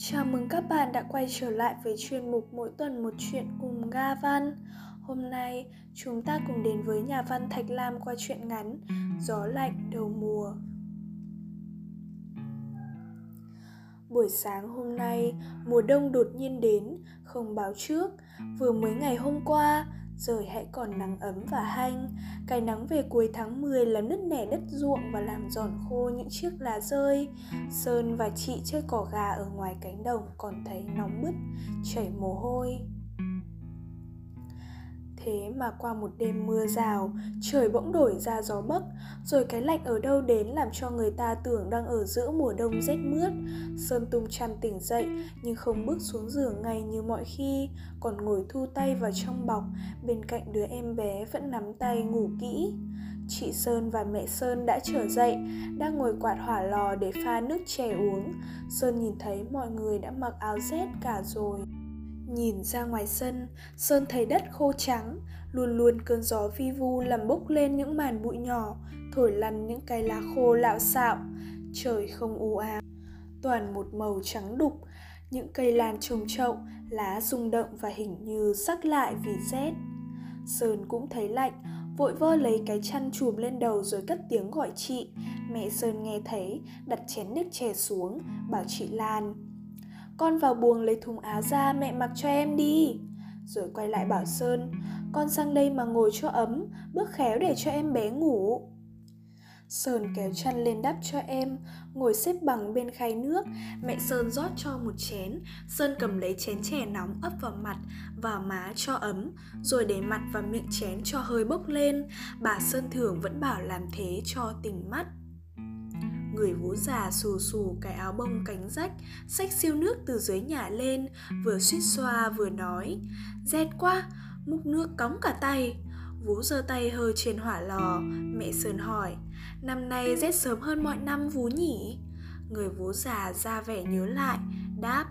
Chào mừng các bạn đã quay trở lại với chuyên mục mỗi tuần một chuyện cùng Ga Văn. Hôm nay chúng ta cùng đến với nhà văn Thạch Lam qua chuyện ngắn Gió lạnh đầu mùa. Buổi sáng hôm nay, mùa đông đột nhiên đến, không báo trước. Vừa mới ngày hôm qua, Trời hãy còn nắng ấm và hanh Cái nắng về cuối tháng 10 làm nứt nẻ đất ruộng và làm giòn khô những chiếc lá rơi Sơn và chị chơi cỏ gà ở ngoài cánh đồng còn thấy nóng bứt, chảy mồ hôi Thế mà qua một đêm mưa rào, trời bỗng đổi ra gió bấc, rồi cái lạnh ở đâu đến làm cho người ta tưởng đang ở giữa mùa đông rét mướt. Sơn tung chăn tỉnh dậy nhưng không bước xuống giường ngay như mọi khi, còn ngồi thu tay vào trong bọc, bên cạnh đứa em bé vẫn nắm tay ngủ kỹ. Chị Sơn và mẹ Sơn đã trở dậy, đang ngồi quạt hỏa lò để pha nước chè uống. Sơn nhìn thấy mọi người đã mặc áo rét cả rồi. Nhìn ra ngoài sân, Sơn thấy đất khô trắng, luôn luôn cơn gió vi vu làm bốc lên những màn bụi nhỏ, thổi lăn những cái lá khô lạo xạo. Trời không u ám, toàn một màu trắng đục, những cây lan trồng chậu, lá rung động và hình như sắc lại vì rét. Sơn cũng thấy lạnh, vội vơ lấy cái chăn chùm lên đầu rồi cất tiếng gọi chị. Mẹ Sơn nghe thấy, đặt chén nước chè xuống, bảo chị Lan con vào buồng lấy thùng áo ra mẹ mặc cho em đi rồi quay lại bảo sơn con sang đây mà ngồi cho ấm bước khéo để cho em bé ngủ Sơn kéo chăn lên đắp cho em, ngồi xếp bằng bên khay nước. Mẹ Sơn rót cho một chén. Sơn cầm lấy chén chè nóng ấp vào mặt, vào má cho ấm, rồi để mặt và miệng chén cho hơi bốc lên. Bà Sơn thường vẫn bảo làm thế cho tỉnh mắt. Người vú già xù xù cái áo bông cánh rách Xách siêu nước từ dưới nhà lên Vừa suýt xoa vừa nói Rét quá, múc nước cóng cả tay Vú giơ tay hơi trên hỏa lò Mẹ Sơn hỏi Năm nay rét sớm hơn mọi năm vú nhỉ? Người vú già ra vẻ nhớ lại Đáp.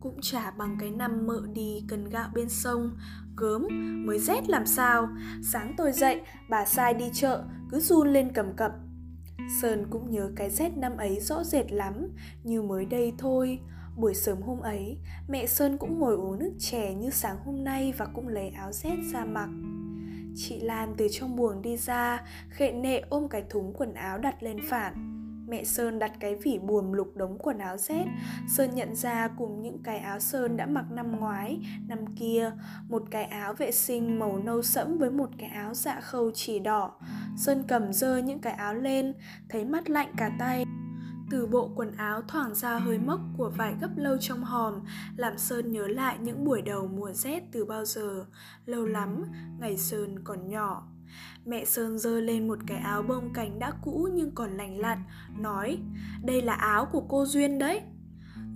Cũng chả bằng cái năm mợ đi cần gạo bên sông. Gớm mới rét làm sao? Sáng tôi dậy bà sai đi chợ cứ run lên cầm cập. Sơn cũng nhớ cái rét năm ấy rõ rệt lắm, như mới đây thôi. Buổi sớm hôm ấy, mẹ Sơn cũng ngồi uống nước chè như sáng hôm nay và cũng lấy áo rét ra mặc. Chị Lan từ trong buồng đi ra, khệ nệ ôm cái thúng quần áo đặt lên phản. Mẹ Sơn đặt cái vỉ buồm lục đống quần áo rét. Sơn nhận ra cùng những cái áo Sơn đã mặc năm ngoái, năm kia Một cái áo vệ sinh màu nâu sẫm với một cái áo dạ khâu chỉ đỏ. Sơn cầm dơ những cái áo lên, thấy mắt lạnh cả tay từ bộ quần áo thoảng ra hơi mốc của vải gấp lâu trong hòm làm sơn nhớ lại những buổi đầu mùa rét từ bao giờ lâu lắm ngày sơn còn nhỏ Mẹ Sơn giơ lên một cái áo bông cánh đã cũ nhưng còn lành lặn, nói Đây là áo của cô Duyên đấy.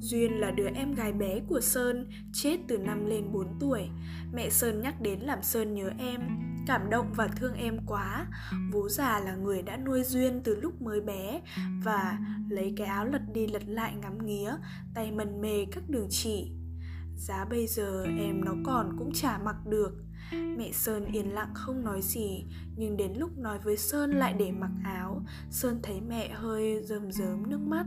Duyên là đứa em gái bé của Sơn, chết từ năm lên 4 tuổi. Mẹ Sơn nhắc đến làm Sơn nhớ em, cảm động và thương em quá. Vú già là người đã nuôi Duyên từ lúc mới bé và lấy cái áo lật đi lật lại ngắm nghía, tay mần mề các đường chỉ. Giá bây giờ em nó còn cũng chả mặc được Mẹ Sơn yên lặng không nói gì Nhưng đến lúc nói với Sơn lại để mặc áo Sơn thấy mẹ hơi rơm rớm nước mắt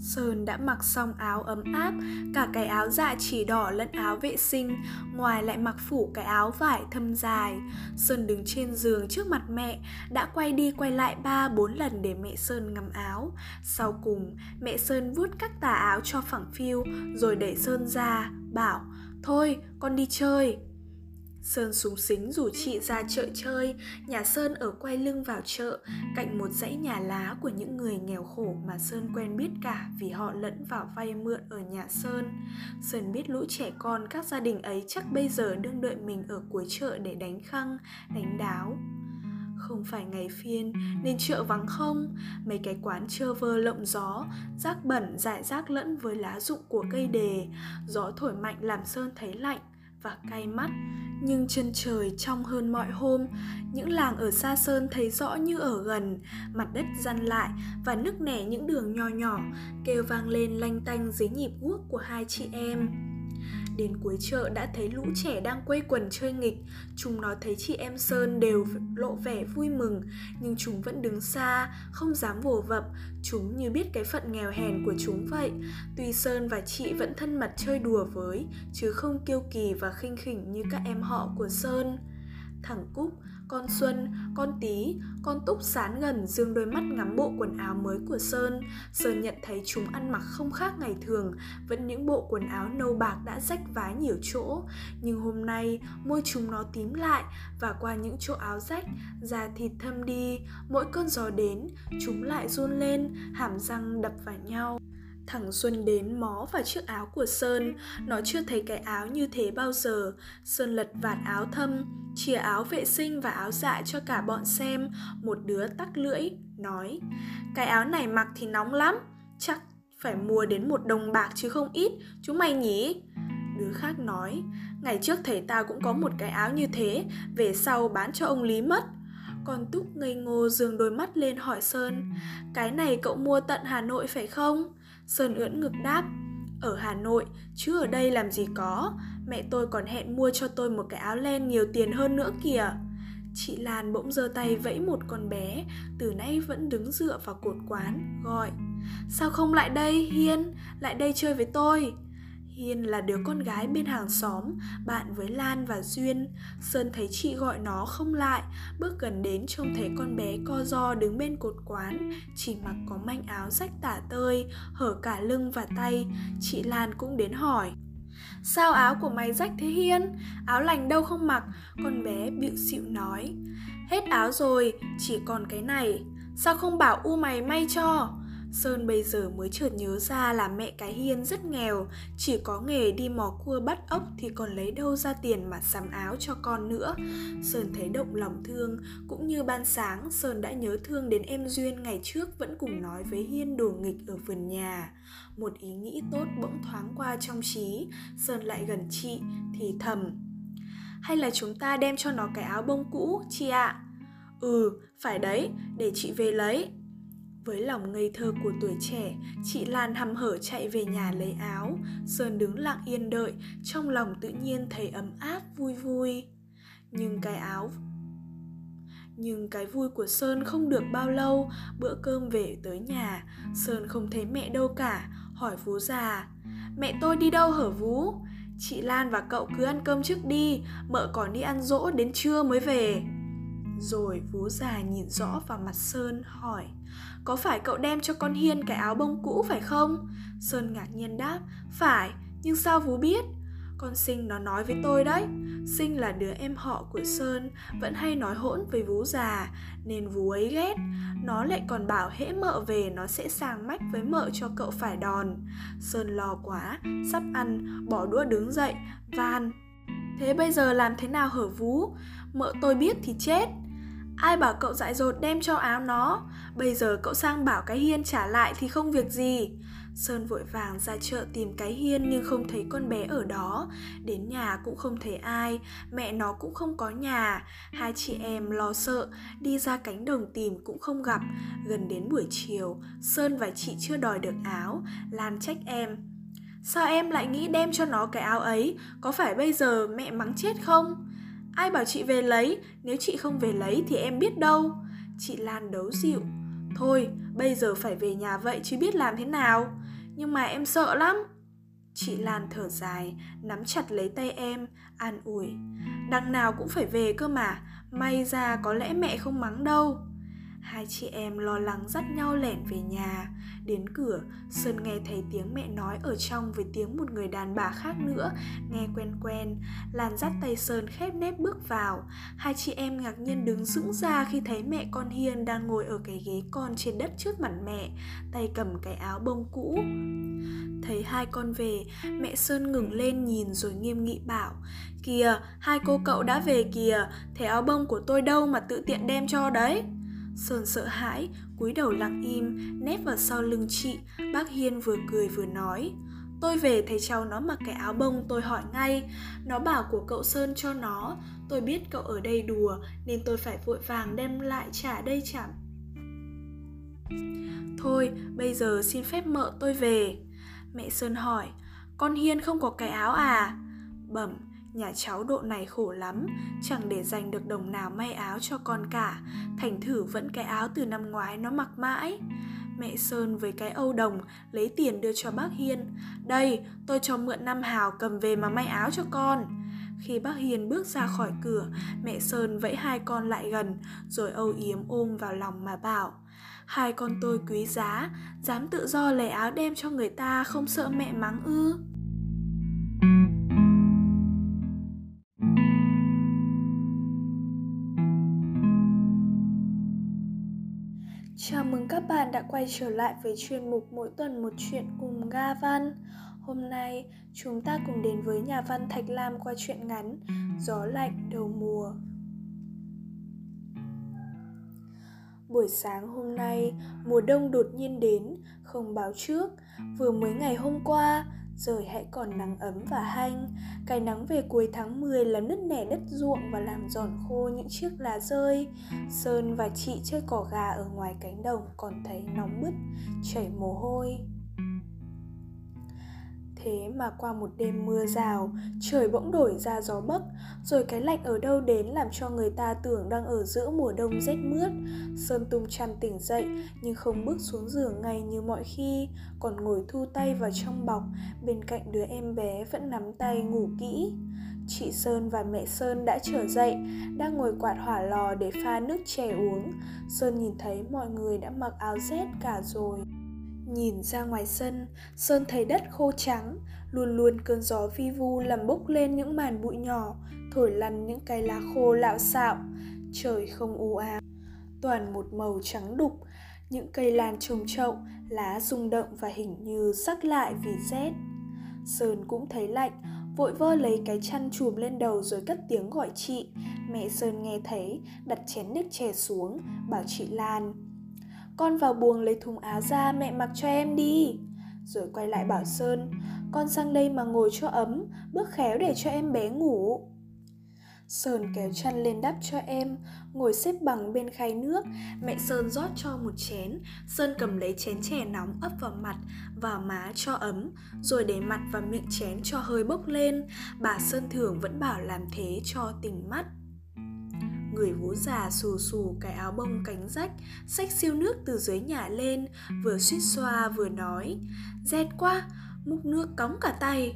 Sơn đã mặc xong áo ấm áp, cả cái áo dạ chỉ đỏ lẫn áo vệ sinh, ngoài lại mặc phủ cái áo vải thâm dài. Sơn đứng trên giường trước mặt mẹ, đã quay đi quay lại ba bốn lần để mẹ Sơn ngắm áo. Sau cùng, mẹ Sơn vuốt các tà áo cho phẳng phiu, rồi đẩy Sơn ra, bảo, thôi con đi chơi. Sơn súng xính rủ chị ra chợ chơi, nhà Sơn ở quay lưng vào chợ, cạnh một dãy nhà lá của những người nghèo khổ mà Sơn quen biết cả vì họ lẫn vào vay mượn ở nhà Sơn. Sơn biết lũ trẻ con các gia đình ấy chắc bây giờ đương đợi mình ở cuối chợ để đánh khăng, đánh đáo. Không phải ngày phiên nên chợ vắng không Mấy cái quán trơ vơ lộng gió Rác bẩn rải rác lẫn với lá rụng của cây đề Gió thổi mạnh làm Sơn thấy lạnh và cay mắt, nhưng chân trời trong hơn mọi hôm, những làng ở xa sơn thấy rõ như ở gần, mặt đất răn lại và nức nẻ những đường nho nhỏ, kêu vang lên lanh tanh dưới nhịp guốc của hai chị em. Đến cuối chợ đã thấy lũ trẻ đang quây quần chơi nghịch. Chúng nó thấy chị em Sơn đều lộ vẻ vui mừng Nhưng chúng vẫn đứng xa, không dám vồ vập. Chúng như biết cái phận nghèo hèn của chúng vậy. Tuy Sơn và chị vẫn thân mật chơi đùa với Chứ không kiêu kỳ và khinh khỉnh như các em họ của Sơn. Thằng Cúc con Xuân, con Tí, con Túc sán gần dương đôi mắt ngắm bộ quần áo mới của Sơn. Sơn nhận thấy chúng ăn mặc không khác ngày thường, vẫn những bộ quần áo nâu bạc đã rách vái nhiều chỗ. Nhưng hôm nay, môi chúng nó tím lại và qua những chỗ áo rách, da thịt thâm đi, mỗi cơn gió đến, chúng lại run lên, hàm răng đập vào nhau. Thằng Xuân đến mó vào chiếc áo của Sơn. Nó chưa thấy cái áo như thế bao giờ. Sơn lật vạt áo thâm Chia áo vệ sinh và áo dạ cho cả bọn xem. Một đứa tắc lưỡi, Nói, Cái áo này mặc thì nóng lắm. Chắc phải mua đến một đồng bạc chứ không ít. Chúng mày nhỉ? Đứa khác nói, Ngày trước thầy ta cũng có một cái áo như thế. Về sau bán cho ông Lý mất. Còn Túc ngây ngô dường đôi mắt lên hỏi Sơn, Cái này cậu mua tận Hà Nội phải không? Sơn ưỡn ngực đáp Ở Hà Nội, chứ ở đây làm gì có. Mẹ tôi còn hẹn mua cho tôi một cái áo len nhiều tiền hơn nữa kìa. Chị Lan bỗng giơ tay vẫy một con bé Từ nay vẫn đứng dựa vào cột quán Gọi Sao không lại đây Hiên? Lại đây chơi với tôi. Hiên là đứa con gái bên hàng xóm, bạn với Lan và Duyên. Sơn thấy chị gọi nó không lại, bước gần đến trông thấy con bé co do đứng bên cột quán, chỉ mặc có manh áo rách tả tơi, hở cả lưng và tay. Chị Lan cũng đến hỏi. Sao áo của mày rách thế Hiên? Áo lành đâu không mặc? Con bé bịu xịu nói. Hết áo rồi, chỉ còn cái này. Sao không bảo U mày may cho? Sơn bây giờ mới chợt nhớ ra là mẹ cái Hiên rất nghèo, chỉ có nghề đi mò cua bắt ốc thì còn lấy đâu ra tiền mà sắm áo cho con nữa. Sơn thấy động lòng thương, cũng như ban sáng Sơn đã nhớ thương đến em Duyên ngày trước vẫn cùng nói với Hiên đồ nghịch ở vườn nhà. Một ý nghĩ tốt bỗng thoáng qua trong trí, Sơn lại gần chị thì thầm. Hay là chúng ta đem cho nó cái áo bông cũ, chị ạ? À? Ừ, phải đấy, để chị về lấy. Với lòng ngây thơ của tuổi trẻ, chị Lan hăm hở chạy về nhà lấy áo. Sơn đứng lặng yên đợi, trong lòng tự nhiên thấy ấm áp vui vui. Nhưng cái áo nhưng cái vui của Sơn không được bao lâu, bữa cơm về tới nhà, Sơn không thấy mẹ đâu cả, hỏi vú già. Mẹ tôi đi đâu hở vú? Chị Lan và cậu cứ ăn cơm trước đi, mợ còn đi ăn dỗ đến trưa mới về. Rồi vú già nhìn rõ vào mặt Sơn hỏi có phải cậu đem cho con Hiên cái áo bông cũ phải không? Sơn ngạc nhiên đáp, phải, nhưng sao Vú biết? Con Sinh nó nói với tôi đấy Sinh là đứa em họ của Sơn Vẫn hay nói hỗn với Vú già Nên Vú ấy ghét Nó lại còn bảo hễ mợ về Nó sẽ sàng mách với mợ cho cậu phải đòn Sơn lo quá Sắp ăn Bỏ đũa đứng dậy Van Thế bây giờ làm thế nào hở Vú Mợ tôi biết thì chết Ai bảo cậu dại dột đem cho áo nó? Bây giờ cậu sang bảo cái hiên trả lại thì không việc gì. Sơn vội vàng ra chợ tìm cái hiên nhưng không thấy con bé ở đó. Đến nhà cũng không thấy ai, Mẹ nó cũng không có nhà. Hai chị em lo sợ, Đi ra cánh đồng tìm cũng không gặp. Gần đến buổi chiều, Sơn và chị chưa đòi được áo, Lan trách em. Sao em lại nghĩ đem cho nó cái áo ấy? Có phải bây giờ mẹ mắng chết không? Ai bảo chị về lấy? Nếu chị không về lấy thì em biết đâu. Chị Lan đấu dịu. Thôi, bây giờ phải về nhà vậy chứ biết làm thế nào? Nhưng mà em sợ lắm. Chị Lan thở dài, Nắm chặt lấy tay em, An ủi. Đằng nào cũng phải về cơ mà. May ra có lẽ mẹ không mắng đâu. Hai chị em lo lắng dắt nhau lẻn về nhà. Đến cửa, Sơn nghe thấy tiếng mẹ nói ở trong với tiếng một người đàn bà khác nữa Nghe quen quen, Lan dắt tay Sơn khép nép bước vào. Hai chị em ngạc nhiên đứng sững ra khi thấy mẹ con Hiên đang ngồi ở cái ghế con trên đất trước mặt mẹ Tay cầm cái áo bông cũ. Thấy hai con về, mẹ Sơn ngừng lên nhìn rồi nghiêm nghị bảo Kìa, hai cô cậu đã về kìa, thế áo bông của tôi đâu mà tự tiện đem cho đấy? Sơn sợ hãi, cúi đầu lặng im, nép vào sau lưng chị, bác Hiên vừa cười vừa nói. Tôi về thấy cháu nó mặc cái áo bông tôi hỏi ngay. Nó bảo của cậu Sơn cho nó. Tôi biết cậu ở đây đùa Nên tôi phải vội vàng đem lại trả đây chẳng Thôi bây giờ xin phép mợ tôi về. Mẹ Sơn hỏi Con Hiên không có cái áo à? Bẩm nhà cháu độ này khổ lắm, chẳng để dành được đồng nào may áo cho con cả. Thành thử vẫn cái áo từ năm ngoái nó mặc mãi. Mẹ sơn với cái âu đồng lấy tiền đưa cho bác hiên. Đây, tôi cho mượn năm hào cầm về mà may áo cho con. Khi bác hiền bước ra khỏi cửa, mẹ sơn vẫy hai con lại gần, rồi âu yếm ôm vào lòng mà bảo, hai con tôi quý giá, dám tự do lấy áo đem cho người ta không sợ mẹ mắng ư? Chào mừng các bạn đã quay trở lại với chuyên mục mỗi tuần một chuyện cùng Ga Văn. Hôm nay chúng ta cùng đến với nhà văn Thạch Lam qua chuyện ngắn Gió lạnh đầu mùa. Buổi sáng hôm nay, mùa đông đột nhiên đến, không báo trước. Vừa mới ngày hôm qua, rồi hãy còn nắng ấm và hanh. Cái nắng về cuối tháng 10 làm nứt nẻ đất ruộng và làm giòn khô những chiếc lá rơi. Sơn và chị chơi cỏ gà ở ngoài cánh đồng còn thấy nóng bứt, chảy mồ hôi. Thế mà qua một đêm mưa rào, trời bỗng đổi ra gió bấc, rồi cái lạnh ở đâu đến làm cho người ta tưởng đang ở giữa mùa đông rét mướt. Sơn tung chăn tỉnh dậy nhưng không bước xuống giường ngay như mọi khi, còn ngồi thu tay vào trong bọc, bên cạnh đứa em bé vẫn nắm tay ngủ kỹ. Chị Sơn và mẹ Sơn đã trở dậy, đang ngồi quạt hỏa lò để pha nước chè uống. Sơn nhìn thấy mọi người đã mặc áo rét cả rồi. Nhìn ra ngoài sân, Sơn thấy đất khô trắng, luôn luôn cơn gió vi vu làm bốc lên những màn bụi nhỏ, thổi lăn những cái lá khô lạo xạo. Trời không u ám, toàn một màu trắng đục, những cây lan trồng trậu, lá rung động và hình như sắc lại vì rét. Sơn cũng thấy lạnh, vội vơ lấy cái chăn chùm lên đầu rồi cất tiếng gọi chị. Mẹ Sơn nghe thấy, đặt chén nước chè xuống, bảo chị Lan con vào buồng lấy thùng áo ra mẹ mặc cho em đi rồi quay lại bảo sơn con sang đây mà ngồi cho ấm bước khéo để cho em bé ngủ Sơn kéo chăn lên đắp cho em, ngồi xếp bằng bên khay nước. Mẹ Sơn rót cho một chén. Sơn cầm lấy chén chè nóng ấp vào mặt, và má cho ấm, rồi để mặt và miệng chén cho hơi bốc lên. Bà Sơn thường vẫn bảo làm thế cho tỉnh mắt. Người vú già xù xù cái áo bông cánh rách Xách siêu nước từ dưới nhà lên Vừa suýt xoa vừa nói Rét quá, múc nước cống cả tay.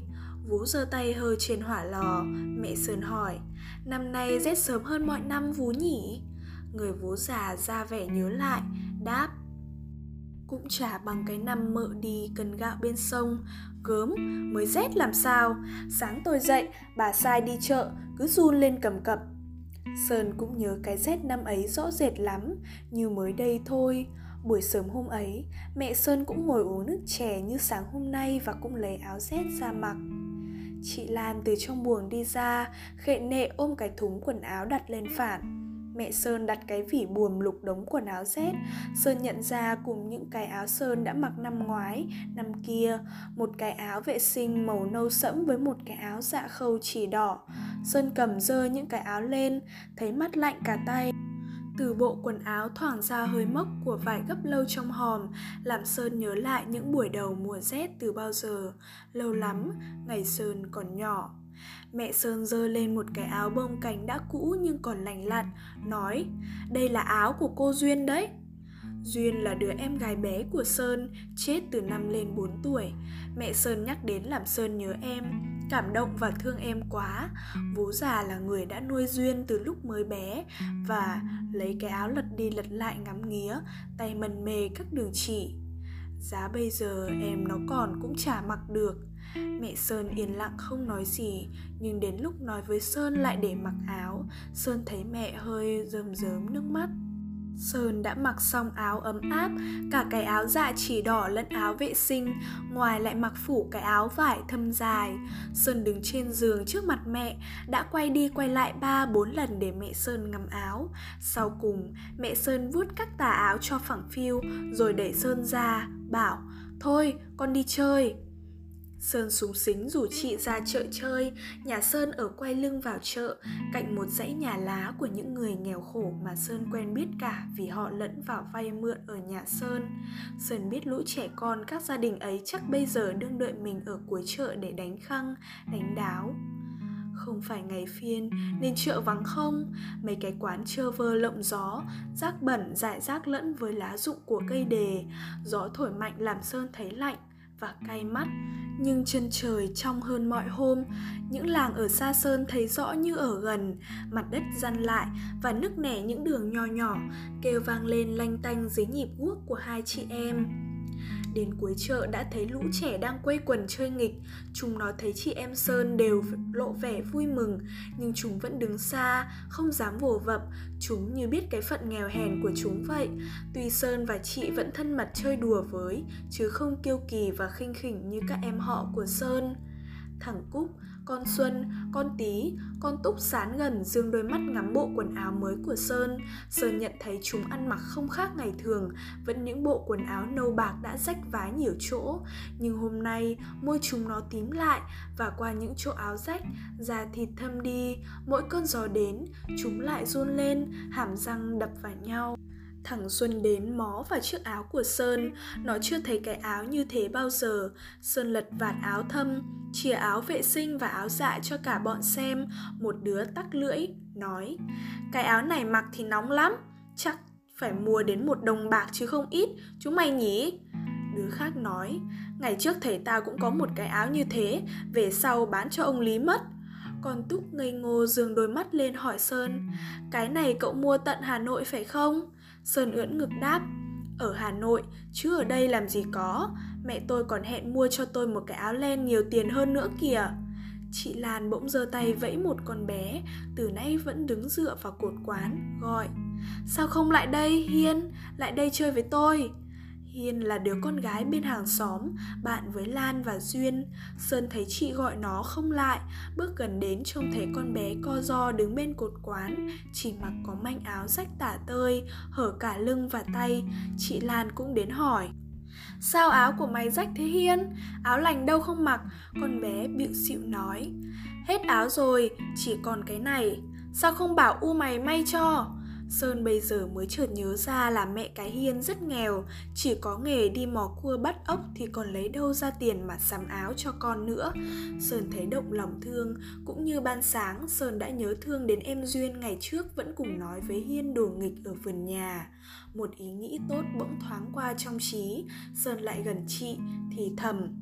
Vú giơ tay hơi trên hỏa lò Mẹ Sơn hỏi Năm nay rét sớm hơn mọi năm vú nhỉ? Người vú già ra vẻ nhớ lại Đáp cũng chả bằng cái năm mợ đi cần gạo bên sông gớm mới rét làm sao? Sáng tôi dậy bà sai đi chợ cứ run lên cầm cập. Sơn cũng nhớ cái rét năm ấy rõ rệt lắm, như mới đây thôi. Buổi sớm hôm ấy, mẹ Sơn cũng ngồi uống nước chè như sáng hôm nay và cũng lấy áo rét ra mặc. Chị Lan từ trong buồng đi ra, khệ nệ ôm cái thúng quần áo đặt lên phản. Mẹ Sơn đặt cái vỉ buồm lục đống quần áo rét. Sơn nhận ra cùng những cái áo Sơn đã mặc năm ngoái, năm kia. Một cái áo vệ sinh màu nâu sẫm với một cái áo dạ khâu chỉ đỏ. Sơn cầm dơ những cái áo lên, thấy mắt lạnh cả tay. Từ bộ quần áo thoảng ra hơi mốc của vải gấp lâu trong hòm làm sơn nhớ lại những buổi đầu mùa rét từ bao giờ. Lâu lắm ngày sơn còn nhỏ. Mẹ Sơn giơ lên một cái áo bông cánh đã cũ nhưng còn lành lặn, nói Đây là áo của cô Duyên đấy. Duyên là đứa em gái bé của Sơn, chết từ năm lên 4 tuổi. Mẹ Sơn nhắc đến làm Sơn nhớ em, cảm động và thương em quá. Vú già là người đã nuôi Duyên từ lúc mới bé và lấy cái áo lật đi lật lại ngắm nghía, tay mần mề các đường chỉ. Giá bây giờ em nó còn cũng chả mặc được Mẹ Sơn yên lặng không nói gì Nhưng đến lúc nói với Sơn lại để mặc áo Sơn thấy mẹ hơi rơm rớm nước mắt Sơn đã mặc xong áo ấm áp, cả cái áo dạ chỉ đỏ lẫn áo vệ sinh, ngoài lại mặc phủ cái áo vải thâm dài. Sơn đứng trên giường trước mặt mẹ, đã quay đi quay lại ba bốn lần để mẹ Sơn ngắm áo. Sau cùng, mẹ Sơn vuốt các tà áo cho phẳng phiu, rồi đẩy Sơn ra, bảo, thôi con đi chơi. Sơn súng xính rủ chị ra chợ chơi, nhà Sơn ở quay lưng vào chợ, cạnh một dãy nhà lá của những người nghèo khổ mà Sơn quen biết cả vì họ lẫn vào vay mượn ở nhà Sơn. Sơn biết lũ trẻ con các gia đình ấy chắc bây giờ đang đợi mình ở cuối chợ để đánh khăng, đánh đáo. Không phải ngày phiên nên chợ vắng không Mấy cái quán trơ vơ lộng gió Rác bẩn rải rác lẫn với lá rụng của cây đề Gió thổi mạnh làm Sơn thấy lạnh và cay mắt. Nhưng chân trời trong hơn mọi hôm, những làng ở xa sơn thấy rõ như ở gần. Mặt đất răn lại và nức nẻ những đường nho nhỏ, kêu vang lên lanh tanh dưới nhịp guốc của hai chị em. Đến cuối chợ đã thấy lũ trẻ đang quây quần chơi nghịch. Chúng nó thấy chị em Sơn đều lộ vẻ vui mừng Nhưng chúng vẫn đứng xa, không dám vồ vập. Chúng như biết cái phận nghèo hèn của chúng vậy. Tuy Sơn và chị vẫn thân mật chơi đùa với Chứ không kiêu kỳ và khinh khỉnh như các em họ của Sơn. Thằng Cúc con Xuân, con Tí, con Túc sán gần dương đôi mắt ngắm bộ quần áo mới của Sơn. Sơn nhận thấy chúng ăn mặc không khác ngày thường, vẫn những bộ quần áo nâu bạc đã rách vá nhiều chỗ. Nhưng hôm nay, môi chúng nó tím lại và qua những chỗ áo rách, da thịt thâm đi, mỗi cơn gió đến, chúng lại run lên, hàm răng đập vào nhau. Thằng Xuân đến mó vào chiếc áo của Sơn. Nó chưa thấy cái áo như thế bao giờ. Sơn lật vạt áo thâm Chia áo vệ sinh và áo dạ cho cả bọn xem. Một đứa tắc lưỡi, Nói, Cái áo này mặc thì nóng lắm. Chắc phải mua đến một đồng bạc chứ không ít. Chúng mày nhỉ? Đứa khác nói, Ngày trước thầy ta cũng có một cái áo như thế. Về sau bán cho ông Lý mất. Còn Túc ngây ngô dường đôi mắt lên hỏi Sơn, Cái này cậu mua tận Hà Nội phải không? Sơn ưỡn ngực đáp Ở Hà Nội, chứ ở đây làm gì có. Mẹ tôi còn hẹn mua cho tôi một cái áo len nhiều tiền hơn nữa kìa. Chị Lan bỗng giơ tay vẫy một con bé Từ nãy vẫn đứng dựa vào cột quán Gọi Sao không lại đây Hiên? Lại đây chơi với tôi. Hiên là đứa con gái bên hàng xóm, bạn với Lan và Duyên. Sơn thấy chị gọi nó không lại, bước gần đến trông thấy con bé co do đứng bên cột quán, chỉ mặc có manh áo rách tả tơi, hở cả lưng và tay. Chị Lan cũng đến hỏi. Sao áo của mày rách thế Hiên? Áo lành đâu không mặc? Con bé bịu xịu nói. Hết áo rồi, chỉ còn cái này. Sao không bảo U mày may cho? Sơn bây giờ mới chợt nhớ ra là mẹ cái Hiên rất nghèo, chỉ có nghề đi mò cua bắt ốc thì còn lấy đâu ra tiền mà sắm áo cho con nữa. Sơn thấy động lòng thương, cũng như ban sáng Sơn đã nhớ thương đến em Duyên ngày trước vẫn cùng nói với Hiên đồ nghịch ở vườn nhà. Một ý nghĩ tốt bỗng thoáng qua trong trí, Sơn lại gần chị thì thầm.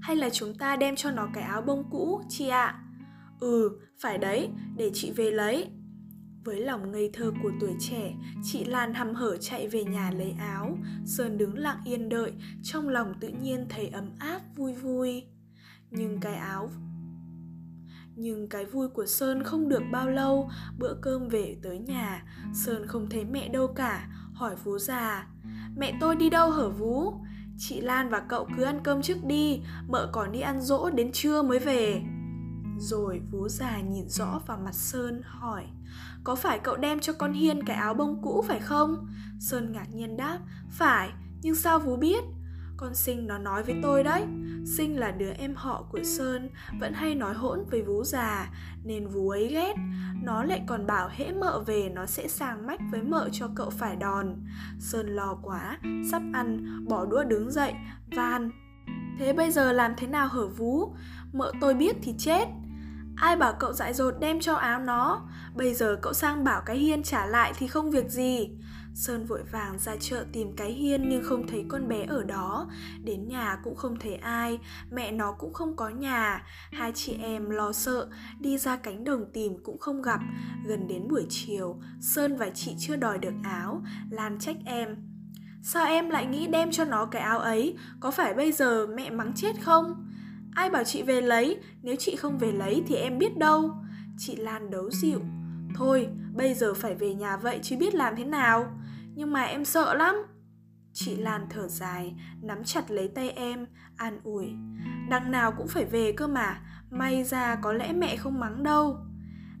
Hay là chúng ta đem cho nó cái áo bông cũ, chị ạ? À? Ừ, phải đấy, để chị về lấy. Với lòng ngây thơ của tuổi trẻ, chị Lan hăm hở chạy về nhà lấy áo. Sơn đứng lặng yên đợi, trong lòng tự nhiên thấy ấm áp vui vui. Nhưng cái áo nhưng cái vui của Sơn không được bao lâu, bữa cơm về tới nhà, Sơn không thấy mẹ đâu cả, hỏi Vú già. Mẹ tôi đi đâu hở Vú? Chị Lan và cậu cứ ăn cơm trước đi, mợ còn đi ăn dỗ đến trưa mới về. Rồi vú già nhìn rõ vào mặt Sơn hỏi Có phải cậu đem cho con Hiên cái áo bông cũ phải không? Sơn ngạc nhiên đáp Phải, nhưng sao vú biết? Con Sinh nó nói với tôi đấy Sinh là đứa em họ của Sơn Vẫn hay nói hỗn với vú già Nên vú ấy ghét. Nó lại còn bảo hễ mợ về Nó sẽ sàng mách với mợ cho cậu phải đòn. Sơn lo quá Sắp ăn, bỏ đũa đứng dậy Van Thế bây giờ làm thế nào hở vú? Mợ tôi biết thì chết Ai bảo cậu dại dột đem cho áo nó? Bây giờ cậu sang bảo cái hiên trả lại thì không việc gì. Sơn vội vàng ra chợ tìm cái hiên nhưng không thấy con bé ở đó. Đến nhà cũng không thấy ai, Mẹ nó cũng không có nhà. Hai chị em lo sợ, Đi ra cánh đồng tìm cũng không gặp. Gần đến buổi chiều, Sơn và chị chưa đòi được áo, Lan trách em. Sao em lại nghĩ đem cho nó cái áo ấy? Có phải bây giờ mẹ mắng chết không? Ai bảo chị về lấy, nếu chị không về lấy thì em biết đâu. Chị Lan đấu dịu. Thôi, bây giờ phải về nhà vậy chứ biết làm thế nào. Nhưng mà em sợ lắm. Chị Lan thở dài, nắm chặt lấy tay em, an ủi. Đằng nào cũng phải về cơ mà, may ra có lẽ mẹ không mắng đâu.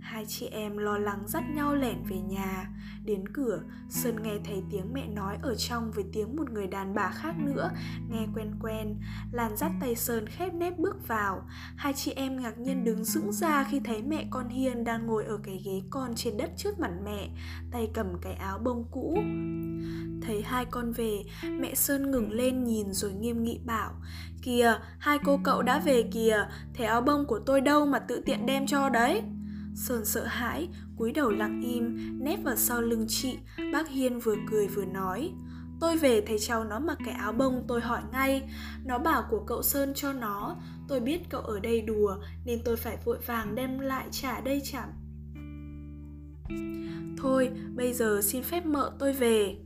Hai chị em lo lắng dắt nhau lẻn về nhà. Đến cửa, Sơn nghe thấy tiếng mẹ nói ở trong với tiếng một người đàn bà khác nữa Nghe quen quen, Lan dắt tay Sơn khép nép bước vào. Hai chị em ngạc nhiên đứng sững ra khi thấy mẹ con Hiên đang ngồi ở cái ghế con trên đất trước mặt mẹ Tay cầm cái áo bông cũ. Thấy hai con về, mẹ Sơn ngừng lên nhìn rồi nghiêm nghị bảo Kìa, hai cô cậu đã về kìa, thế áo bông của tôi đâu mà tự tiện đem cho đấy? Sơn sợ hãi, cúi đầu lặng im, nép vào sau lưng chị, bác Hiên vừa cười vừa nói Tôi về thấy cháu nó mặc cái áo bông tôi hỏi ngay Nó bảo của cậu Sơn cho nó Tôi biết cậu ở đây đùa Nên tôi phải vội vàng đem lại trả đây chẳng Thôi, bây giờ xin phép mợ tôi về.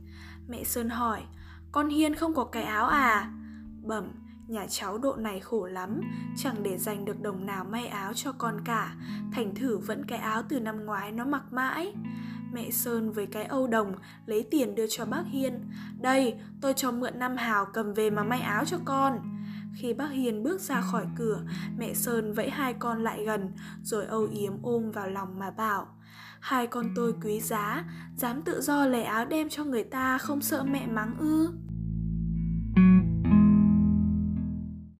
Mẹ Sơn hỏi, con Hiên không có cái áo à? Bẩm, nhà cháu độ này khổ lắm, chẳng để dành được đồng nào may áo cho con cả. Thành thử vẫn cái áo từ năm ngoái nó mặc mãi. Mẹ Sơn với cái âu đồng lấy tiền đưa cho bác Hiên. Đây, tôi cho mượn năm hào cầm về mà may áo cho con. Khi bác Hiền bước ra khỏi cửa, mẹ Sơn vẫy hai con lại gần, rồi âu yếm ôm vào lòng mà bảo Hai con tôi quý giá, dám tự do lẻ áo đem cho người ta không sợ mẹ mắng ư?